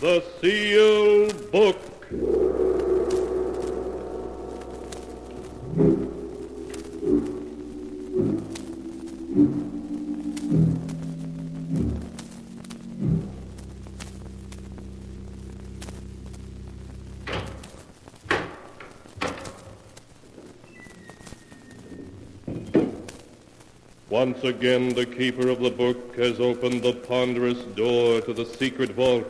The Sealed Book. Once again, the keeper of the book has opened the ponderous door to the secret vault,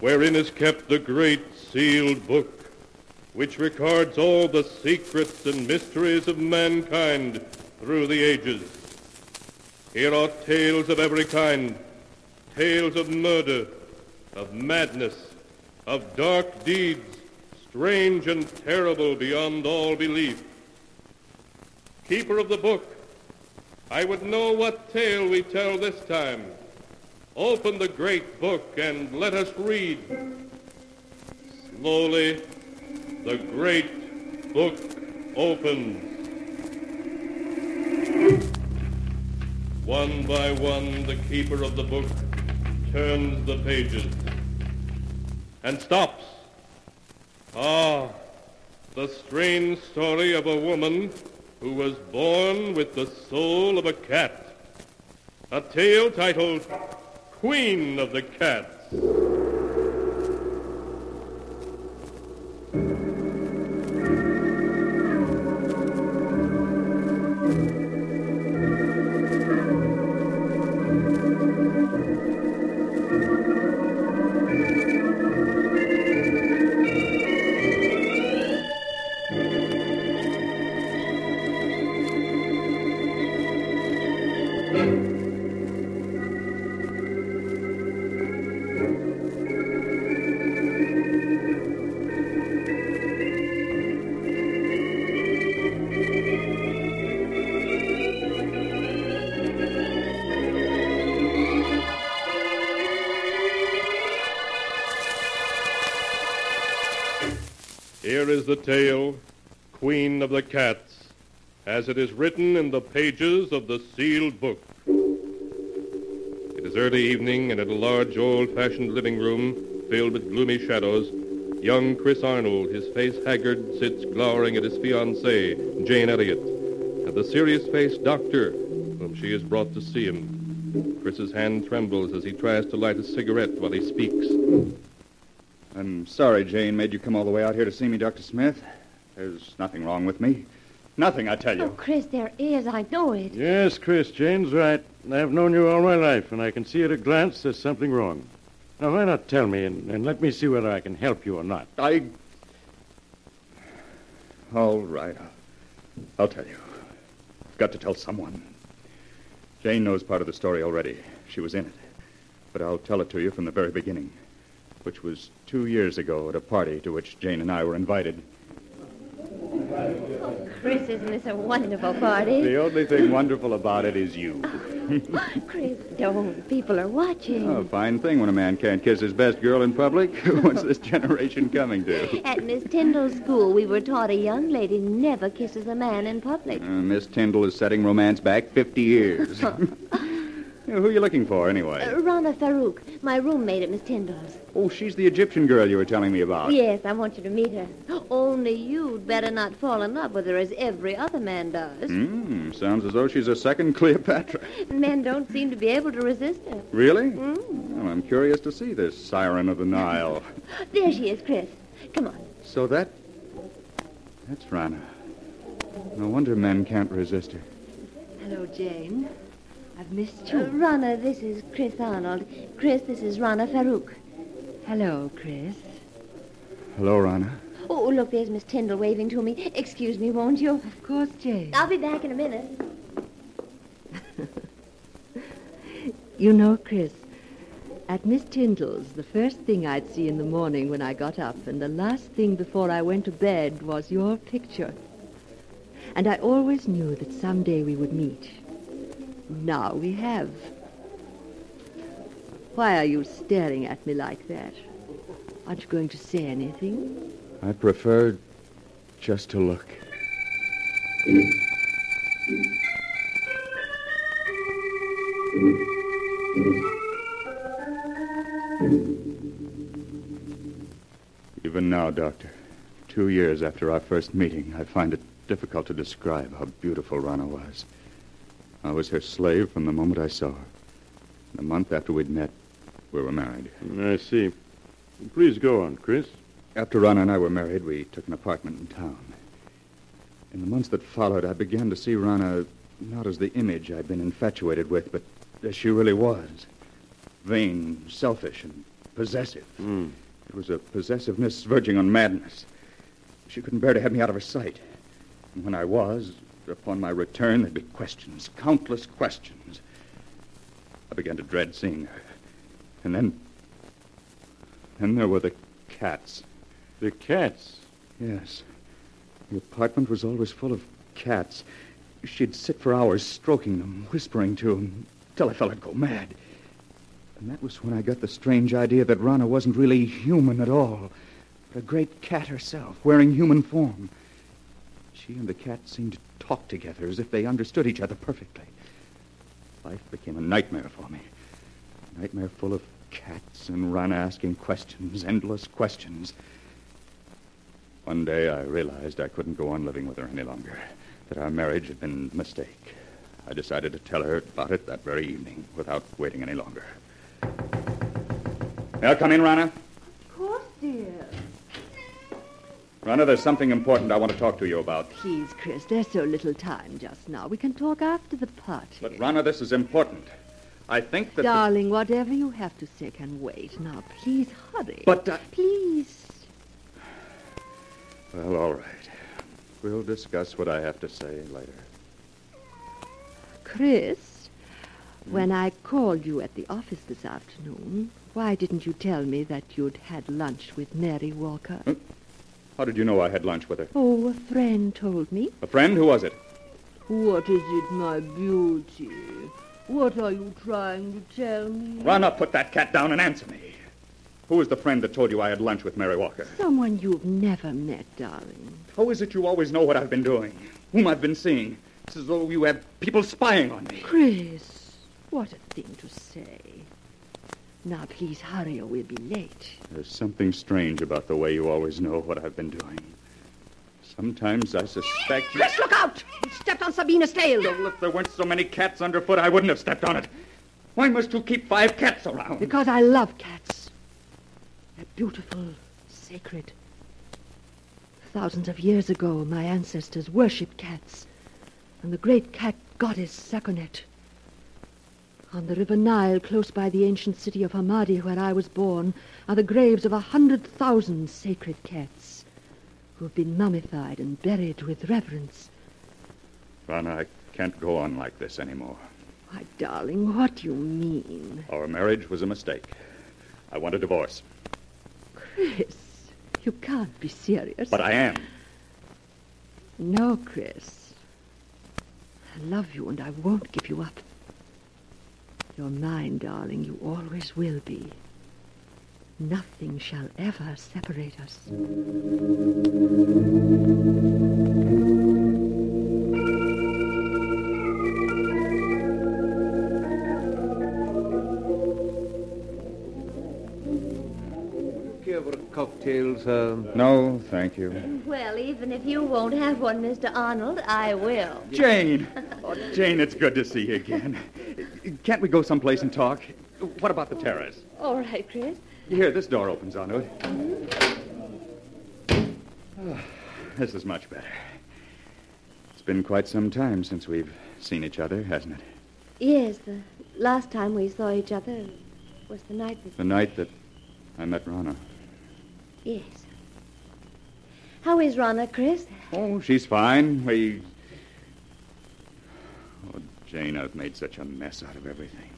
wherein is kept the great sealed book, which records all the secrets and mysteries of mankind through the ages. Here are tales of every kind, tales of murder, of madness, of dark deeds, strange and terrible beyond all belief. Keeper of the book, I would know what tale we tell this time. Open the great book and let us read. Slowly, the great book opens. One by one, the keeper of the book turns the pages and stops. Ah, the strange story of a woman who was born with the soul of a cat. A tale titled Queen of the Cats. Is the tale, Queen of the Cats, as it is written in the pages of the sealed book. It is early evening, and in a large, old-fashioned living room filled with gloomy shadows, young Chris Arnold, his face haggard, sits glowering at his fiancée, Jane Elliott, and the serious-faced doctor, whom she has brought to see him. Chris's hand trembles as he tries to light a cigarette while he speaks. I'm sorry Jane made you come all the way out here to see me, Dr. Smith. There's nothing wrong with me. Nothing, I tell you. Oh. Chris, there is. I know it. Yes, Chris, Jane's right. I've known you all my life, and I can see at a glance there's something wrong. Now, why not tell me and, and let me see whether I can help you or not? I. All right. I'll, I'll tell you. I've got to tell someone. Jane knows part of the story already. She was in it. But I'll tell it to you from the very beginning, which was two years ago at a party to which Jane and I were invited. Oh, Chris, isn't this a wonderful party? The only thing wonderful about it is you. Chris, don't. People are watching. Oh, fine thing when a man can't kiss his best girl in public. What's this generation coming to? At Miss Tyndall's school, we were taught a young lady never kisses a man in public. Uh, Miss Tyndall is setting romance back 50 years. Who are you looking for, anyway? Uh, Rana Farouk, my roommate at Miss Tyndall's. Oh, she's the Egyptian girl you were telling me about. Yes, I want you to meet her. Only you'd better not fall in love with her as every other man does. Hmm, sounds as though she's a second Cleopatra. Men don't seem to be able to resist her. Really? Mm. Well, I'm curious to see this siren of the Nile. There she is, Chris. Come on. So that... That's Rana. No wonder men can't resist her. Hello, Jane. I've missed Uh, you. Rana, this is Chris Arnold. Chris, this is Rana Farouk. Hello, Chris. Hello, Rana. Oh, look, there's Miss Tyndall waving to me. Excuse me, won't you? Of course, Jane. I'll be back in a minute. You know, Chris, at Miss Tyndall's, the first thing I'd see in the morning when I got up, and the last thing before I went to bed, was your picture. And I always knew that someday we would meet. Now we have. Why are you staring at me like that? Aren't you going to say anything? I prefer just to look. Even now, Doctor, two years after our first meeting, I find it difficult to describe how beautiful Rana was. I was her slave from the moment I saw her. And a month after we'd met, we were married. I see. Please go on, Chris. After Rana and I were married, we took an apartment in town. In the months that followed, I began to see Rana not as the image I'd been infatuated with, but as she really was. Vain, selfish, and possessive. Mm. It was a possessiveness verging on madness. She couldn't bear to have me out of her sight. And when I was, upon my return, there'd be questions, countless questions. I began to dread seeing her. And then. Then there were the cats. The cats. Yes. The apartment was always full of cats. She'd sit for hours stroking them, whispering to them, till I felt I'd go mad. And that was when I got the strange idea that Rana wasn't really human at all, but a great cat herself, wearing human form. She and the cat seemed to talk together as if they understood each other perfectly. Life became a nightmare for me. A nightmare full of cats and Rana asking questions, endless questions. One day I realized I couldn't go on living with her any longer, that our marriage had been a mistake. I decided to tell her about it that very evening without waiting any longer. I come in, Rana? Of course, dear. Rana, there's something important I want to talk to you about. Please, Chris, there's so little time just now. We can talk after the party. But, Rana, this is important. I think that. the- Darling, whatever you have to say can wait. Now, please hurry. But, uh, Please. Well, all right. We'll discuss what I have to say later. Chris, when I called you at the office this afternoon, why didn't you tell me that you'd had lunch with Mary Walker? How did you know I had lunch with her? Oh, a friend told me. A friend? Who was it? What is it, my beauty? What are you trying to tell me? Rana, put that cat down and answer me. Who was the friend that told you I had lunch with Mary Walker? Someone you've never met, darling. How is it you always know what I've been doing? Whom I've been seeing? It's as though you have people spying on me. Chris, what a thing to say. Now, please hurry or we'll be late. There's something strange about the way you always know what I've been doing. Sometimes I suspect you... Chris, look out! You stepped on Sabina's tail. Well, if there weren't so many cats underfoot, I wouldn't have stepped on it. Why must you keep five cats around? Because I love cats. They're beautiful, sacred. Thousands of years ago, my ancestors worshipped cats. And the great cat goddess Sakonet. On the river Nile, close by the ancient city of Hamadi, where I was born, are the graves of a hundred thousand sacred cats who have been mummified and buried with reverence. Rana, I can't go on like this anymore. My darling, what do you mean? Our marriage was a mistake. I want a divorce. Chris, you can't be serious. But I am. No, Chris. I love you and I won't give you up. You're mine, darling. You always will be. Nothing shall ever separate us. Care for a sir? No, thank you. Well, even if you won't have one, Mr. Arnold, I will. Jane! Oh, Jane, it's good to see you again. Can't we go someplace and talk? What about the terrace? All right, Chris. Here, this door opens onto it. Ah, this is much better. It's been quite some time since we've seen each other, hasn't it? Yes, the last time we saw each other was the night that... The night that I met Rana. Yes. How is Rana, Chris? Oh, she's fine. We. Oh, Jane, I've made such a mess out of everything.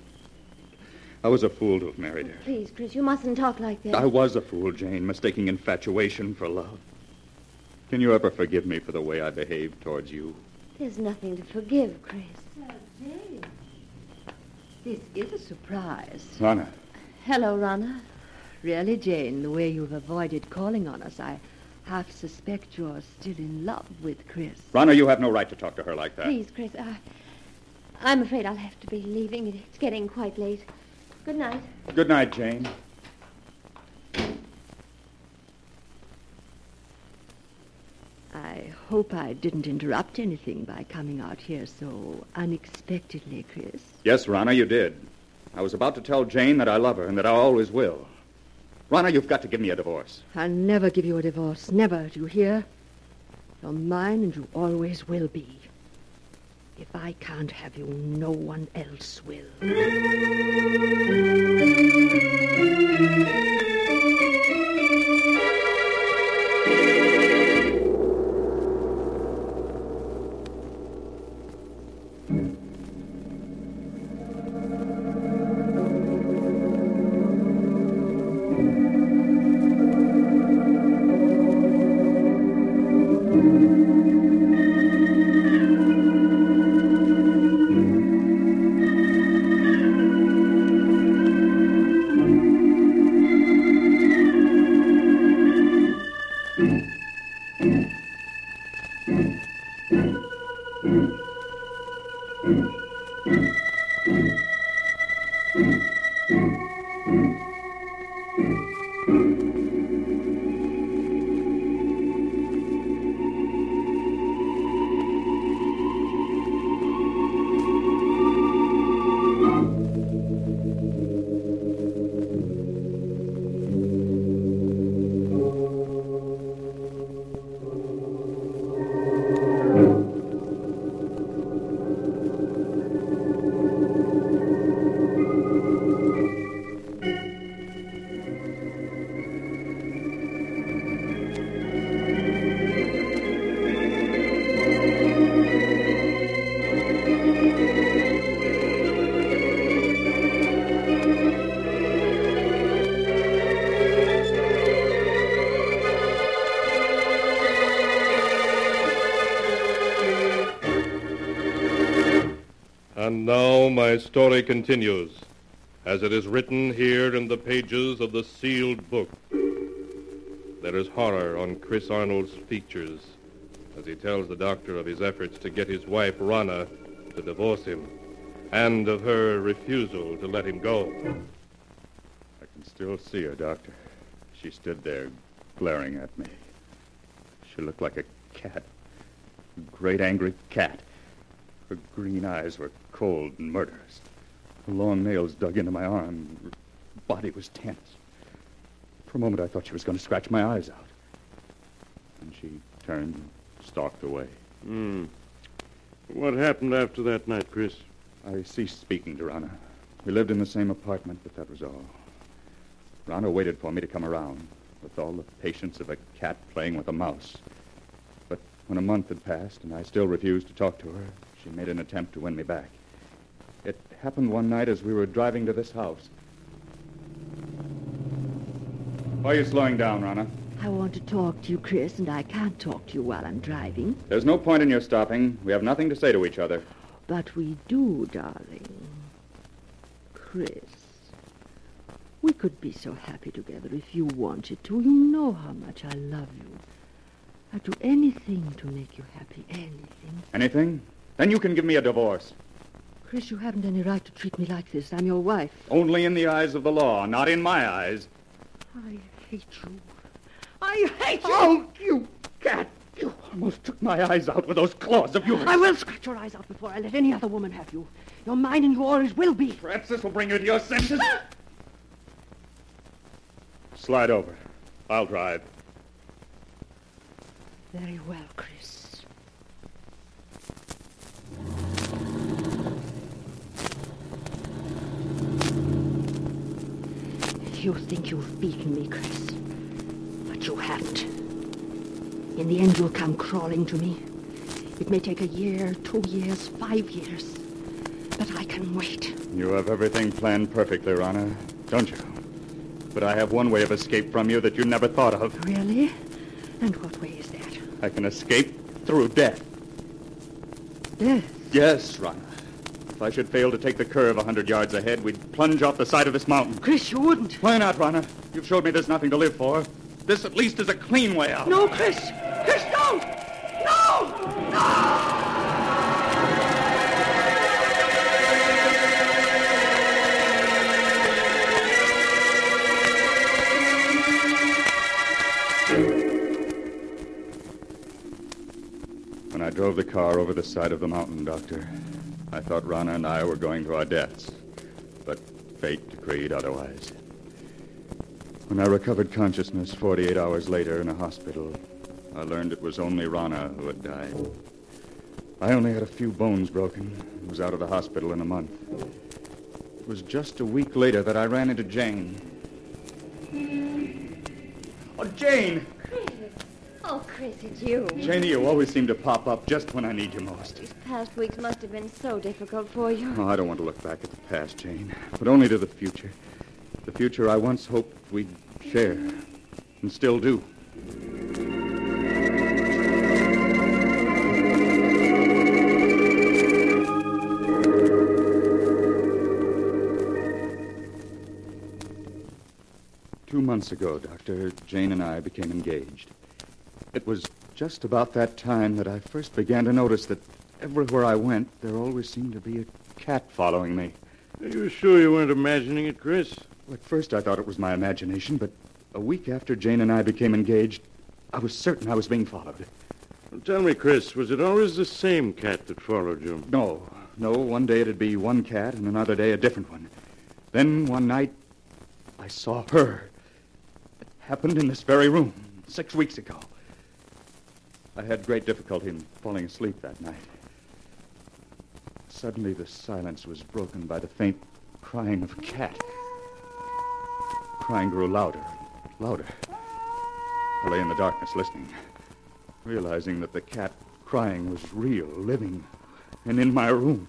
I was a fool to have married her. Please, Chris, you mustn't talk like that. I was a fool, Jane, mistaking infatuation for love. Can you ever forgive me for the way I behaved towards you? There's nothing to forgive, Chris. Jane. This is a surprise. Rana, Hello, Rana. Really, Jane, the way you've avoided calling on us, I half suspect you're still in love with Chris. Rana, you have no right to talk to her like that. Please, Chris. Uh, I'm afraid I'll have to be leaving. It's getting quite late. Good night. Good night, Jane. I hope I didn't interrupt anything by coming out here so unexpectedly, Chris. Yes, Rana, you did. I was about to tell Jane that I love her and that I always will. Rana, you've got to give me a divorce. I'll never give you a divorce. Never, do you hear? You're mine and you always will be. If I can't have you, no one else will. My story continues, as it is written here in the pages of the sealed book. There is horror on Chris Arnold's features as he tells the doctor of his efforts to get his wife, Rana, to divorce him, and of her refusal to let him go. I can still see her, Doctor. She stood there, glaring at me. She looked like a cat. A great angry cat. Her green eyes were cold and murderous. Her long nails dug into my arm. Her body was tense. For a moment, I thought she was going to scratch my eyes out. And she turned and stalked away. Hmm. What happened after that night, Chris? I ceased speaking to Rana. We lived in the same apartment, but that was all. Rana waited for me to come around, with all the patience of a cat playing with a mouse. But when a month had passed and I still refused to talk to her, she made an attempt to win me back. It happened one night as we were driving to this house. Why are you slowing down, Rana? I want to talk to you, Chris, and I can't talk to you while I'm driving. There's no point in your stopping. We have nothing to say to each other. But we do, darling. Chris, we could be so happy together if you wanted to. You know how much I love you. I'd do anything to make you happy, anything. Anything? Then you can give me a divorce. Chris, you haven't any right to treat me like this. I'm your wife. Only in the eyes of the law, not in my eyes. I hate you. I hate you! Oh, you cat! You almost took my eyes out with those claws of yours. I will scratch your eyes out before I let any other woman have you. You're mine and you always will be. Perhaps this will bring you to your senses. Slide over. I'll drive. Very well, Chris. You think you've beaten me, Chris. But you haven't. In the end, you'll come crawling to me. It may take a year, two years, five years. But I can wait. You have everything planned perfectly, Rana, don't you? But I have one way of escape from you that you never thought of. Really? And what way is that? I can escape through death. Death. Yes, Rana. If I should fail to take the curve a hundred yards ahead, we'd plunge off the side of this mountain. Chris, you wouldn't. Why not, Rana? You've showed me there's nothing to live for. This at least is a clean way out. No, Chris! Chris, don't! No! When drove the car over the side of the mountain, Doctor, I thought Rana and I were going to our deaths. But fate decreed otherwise. When I recovered consciousness 48 hours later in a hospital, I learned it was only Rana who had died. I only had a few bones broken and was out of the hospital in a month. It was just a week later that I ran into Jane. Oh, Jane! Oh, Chris, it's you. Janie, you always seem to pop up just when I need you most. These past weeks must have been so difficult for you. Oh, I don't want to look back at the past, Jane, but only to the future. The future I once hoped we'd share, and still do. Two months ago, Doctor, Jane and I became engaged. It was just about that time that I first began to notice that everywhere I went, there always seemed to be a cat following me. Are you sure you weren't imagining it, Chris? Well, at first, I thought it was my imagination, but a week after Jane and I became engaged, I was certain I was being followed. Well, tell me, Chris, was it always the same cat that followed you? No, no, one day it'd be one cat, and another day a different one. Then one night, I saw her. It happened in this very room, six weeks ago. I had great difficulty in falling asleep that night. Suddenly, the silence was broken by the faint crying of a cat. The Crying grew louder, louder. I lay in the darkness listening, realizing that the cat crying was real, living, and in my room.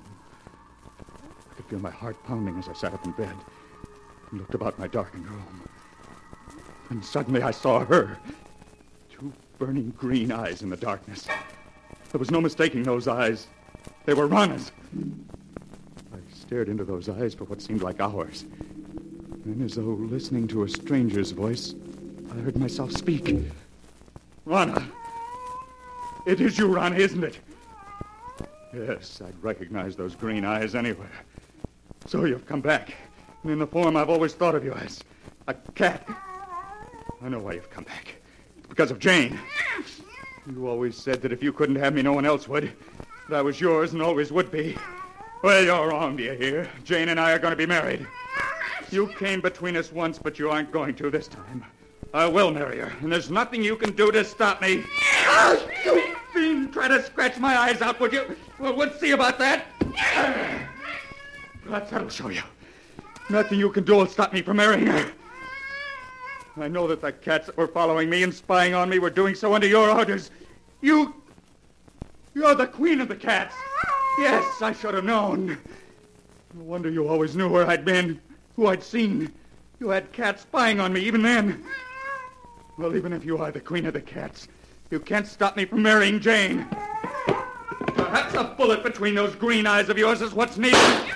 I could feel my heart pounding as I sat up in bed and looked about my darkened room. And suddenly I saw her. Burning green eyes in the darkness. There was no mistaking those eyes. They were Rana's. I stared into those eyes for what seemed like hours. Then, as though listening to a stranger's voice, I heard myself speak. Rana! It is you, Rana, isn't it? Yes, I'd recognize those green eyes anywhere. So you've come back, and in the form I've always thought of you as a cat. I know why you've come back. Because of Jane. You always said that if you couldn't have me, no one else would. That I was yours and always would be. Well, you're wrong, do you hear? Jane and I are going to be married. You came between us once, but you aren't going to this time. I will marry her, and there's nothing you can do to stop me. Ah, you fiend! Try to scratch my eyes out, would you? Well, we'll see about that. Perhaps that'll show you. Nothing you can do will stop me from marrying her. I know that the cats that were following me and spying on me were doing so under your orders. You. You're the queen of the cats. Yes, I should have known. No wonder you always knew where I'd been, who I'd seen. You had cats spying on me even then. Well, even if you are the queen of the cats, you can't stop me from marrying Jane. Perhaps a bullet between those green eyes of yours is what's needed.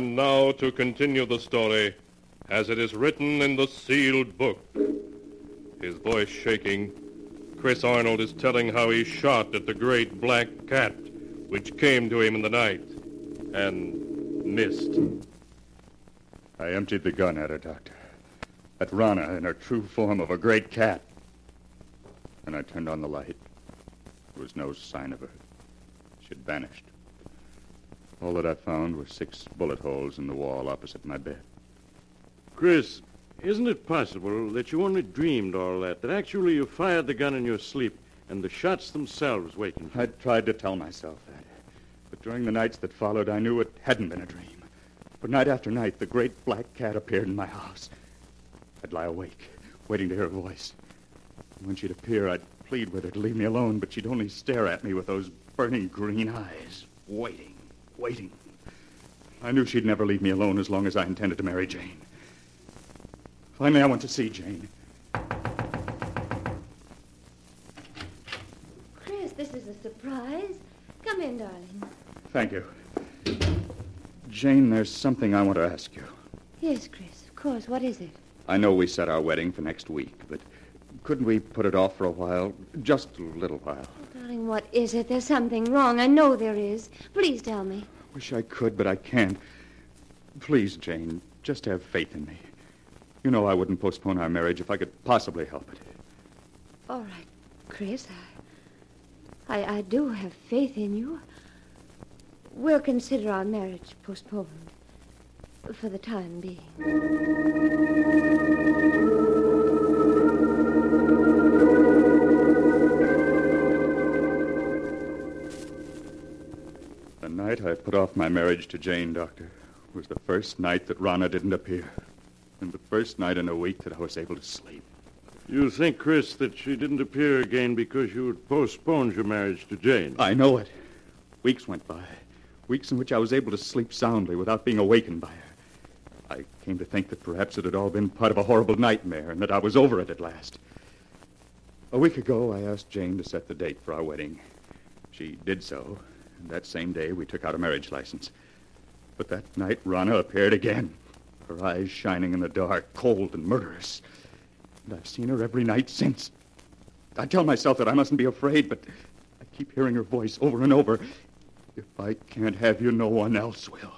And now to continue the story as it is written in the sealed book. His voice shaking, Chris Arnold is telling how he shot at the great black cat which came to him in the night and missed. I emptied the gun at her, Doctor. At Rana in her true form of a great cat. And I turned on the light. There was no sign of her. She had vanished. All that I found were six bullet holes in the wall opposite my bed. Chris, isn't it possible that you only dreamed all that, that actually you fired the gun in your sleep and the shots themselves wakened you? I tried to tell myself that. But during the nights that followed, I knew it hadn't been a dream. For night after night, the great black cat appeared in my house. I'd lie awake, waiting to hear her voice. And when she'd appear, I'd plead with her to leave me alone, but she'd only stare at me with those burning green eyes, waiting, waiting. I knew she'd never leave me alone as long as I intended to marry Jane. Finally, I went to see Jane. Chris, this is a surprise. Come in, darling. Thank you. Jane, there's something I want to ask you. Yes, Chris, of course. What is it? I know we set our wedding for next week, but couldn't we put it off for a while? Just a little while. What is it? There's something wrong. I know there is. Please tell me. Wish I could, but I can't. Please, Jane, just have faith in me. You know I wouldn't postpone our marriage if I could possibly help it. All right, Chris. I, I, I do have faith in you. We'll consider our marriage postponed for the time being. Night I put off my marriage to Jane, Doctor, It was the first night that Rana didn't appear. And the first night in a week that I was able to sleep. You think, Chris, that she didn't appear again because you had postponed your marriage to Jane? I know it. Weeks went by. Weeks in which I was able to sleep soundly without being awakened by her. I came to think that perhaps it had all been part of a horrible nightmare and that I was over it at last. A week ago, I asked Jane to set the date for our wedding. She did so, and that same day we took out a marriage license. But that night, Rana appeared again, her eyes shining in the dark, cold and murderous. And I've seen her every night since. I tell myself that I mustn't be afraid, but I keep hearing her voice over and over. If I can't have you, no one else will.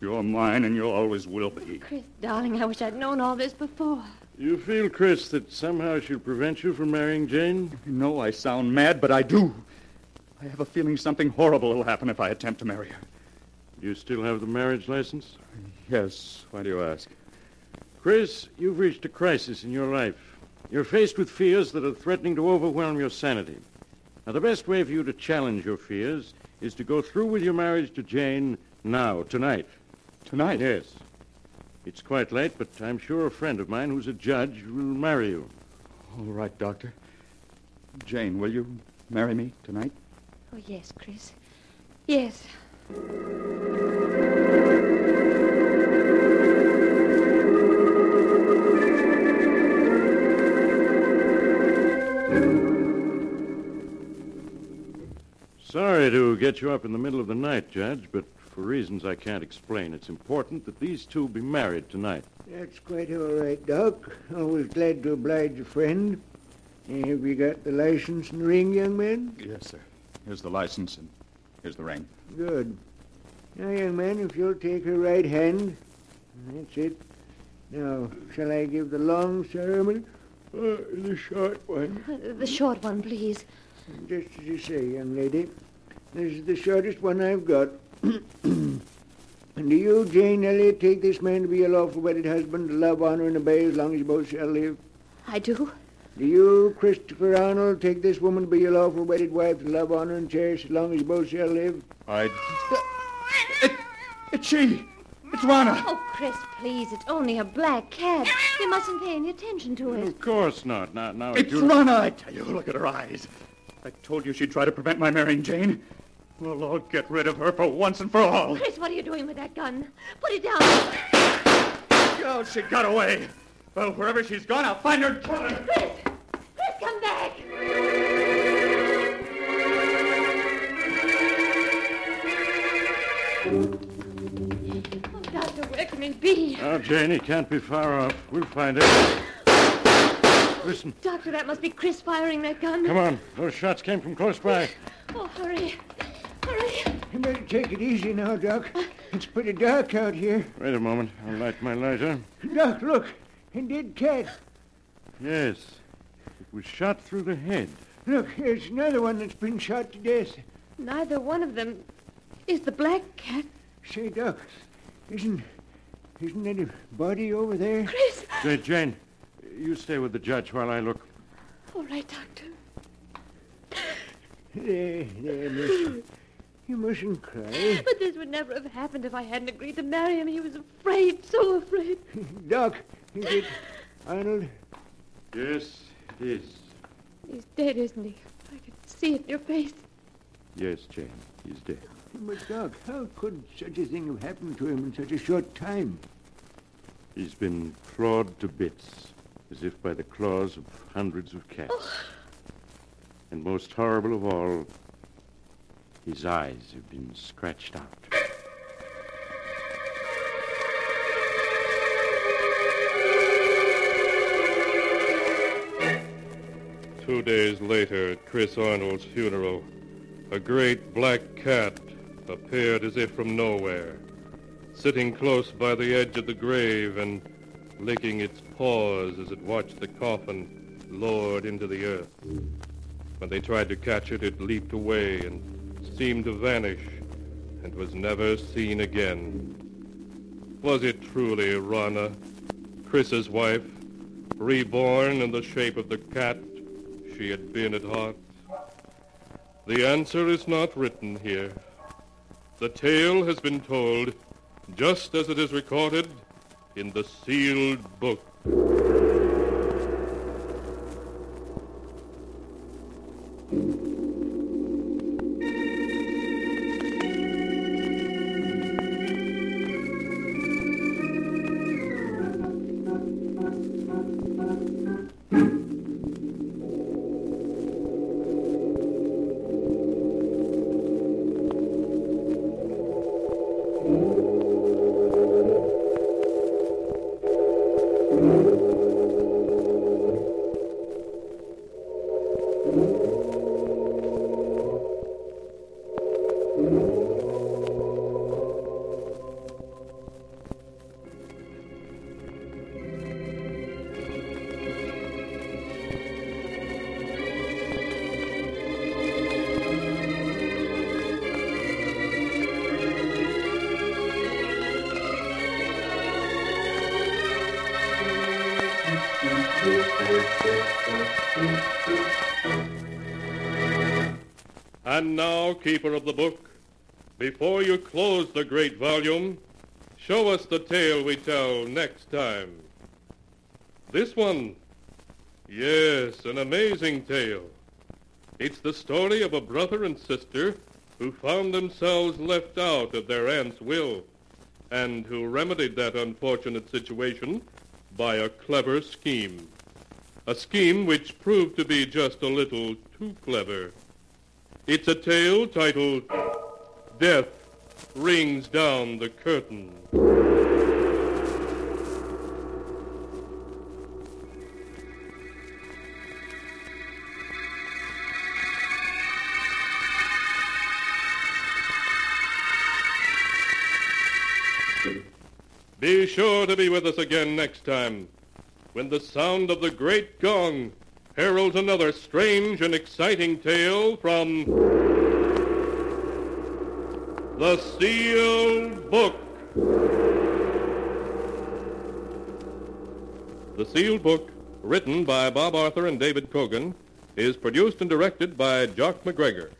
You're mine, and you always will be. Chris, darling, I wish I'd known all this before. You feel, Chris, that somehow she'll prevent you from marrying Jane? I know I sound mad, but I do. I have a feeling something horrible will happen if I attempt to marry her. You still have the marriage license? Yes. Why do you ask? Chris, you've reached a crisis in your life. You're faced with fears that are threatening to overwhelm your sanity. Now, the best way for you to challenge your fears is to go through with your marriage to Jane now, tonight. Tonight? Yes. It's quite late, but I'm sure a friend of mine who's a judge will marry you. All right, Doctor. Jane, will you marry me tonight? Oh, yes, Chris. Yes. Sorry to get you up in the middle of the night, Judge, but for reasons I can't explain, it's important that these two be married tonight. That's quite all right, Doc. Always glad to oblige a friend. Have you got the license and ring, young man? Yes, sir. Here's the license, and here's the ring. Good. Now, young man, if you'll take her right hand. That's it. Now, shall I give the long ceremony or the short one? Uh, The short one, please. Just as you say, young lady. This is the shortest one I've got. and do you, Jane Elliot, take this man to be your lawful wedded husband, to love, honor, and obey as long as you both shall live? I do. Do you, Christopher Arnold, take this woman to be your lawful wedded wife, to love, honor, and cherish as long as you both shall live? I. It, it's she! It's Rana! Oh, Chris, please. It's only a black cat. You mustn't pay any attention to it. Of course not. Now, now, It's you... Rana, I tell you. Look at her eyes. I told you she'd try to prevent my marrying Jane. Well, I'll get rid of her for once and for all. Chris, what are you doing with that gun? Put it down. Oh, she got away. Well, wherever she's gone, I'll find her and kill her. Chris! Chris, come back! Oh, be? Oh, ah, Jane, he can't be far off. We'll find out. Listen, Doctor, that must be Chris firing that gun. come on. Those shots came from close by. Oh, hurry. Hurry. You better take it easy now, Doc. It's pretty dark out here. Wait a moment. I'll light my lighter. Doc, look. A dead cat. Yes. It was shot through the head. Look, here's another one that's been shot to death. Neither one of them is the black cat. Say, Doc, isn't isn't that a body over there? Chris. Say, Jane, you stay with the judge while I look. All right, Doctor. There, there, miss. You mustn't cry. But this would never have happened if I hadn't agreed to marry him. He was afraid, so afraid. Doc, is it Arnold? Yes, it is. He's dead, isn't he? I can see it in your face. Yes, Jane, he's dead. But, Doc, how could such a thing have happened to him in such a short time? He's been clawed to bits, as if by the claws of hundreds of cats. And most horrible of all, his eyes have been scratched out. Two days later, at Chris Arnold's funeral, a great black cat appeared as if from nowhere, sitting close by the edge of the grave and licking its paws as it watched the coffin lowered into the earth. When they tried to catch it, it leaped away and seemed to vanish and was never seen again. Was it truly Rana, Chris's wife, reborn in the shape of the cat she had been at heart? The answer is not written here. The tale has been told just as it is recorded in the sealed book. And now, keeper of the book, before you close the great volume, show us the tale we tell next time. This one, yes, an amazing tale. It's the story of a brother and sister who found themselves left out of their aunt's will and who remedied that unfortunate situation by a clever scheme. A scheme which proved to be just a little too clever. It's a tale titled Death Rings Down the Curtain. Be sure to be with us again next time when the sound of the great gong heralds another strange and exciting tale from the Sealed Book. The Sealed Book, written by Bob Arthur and David Kogan, is produced and directed by Jock MacGregor.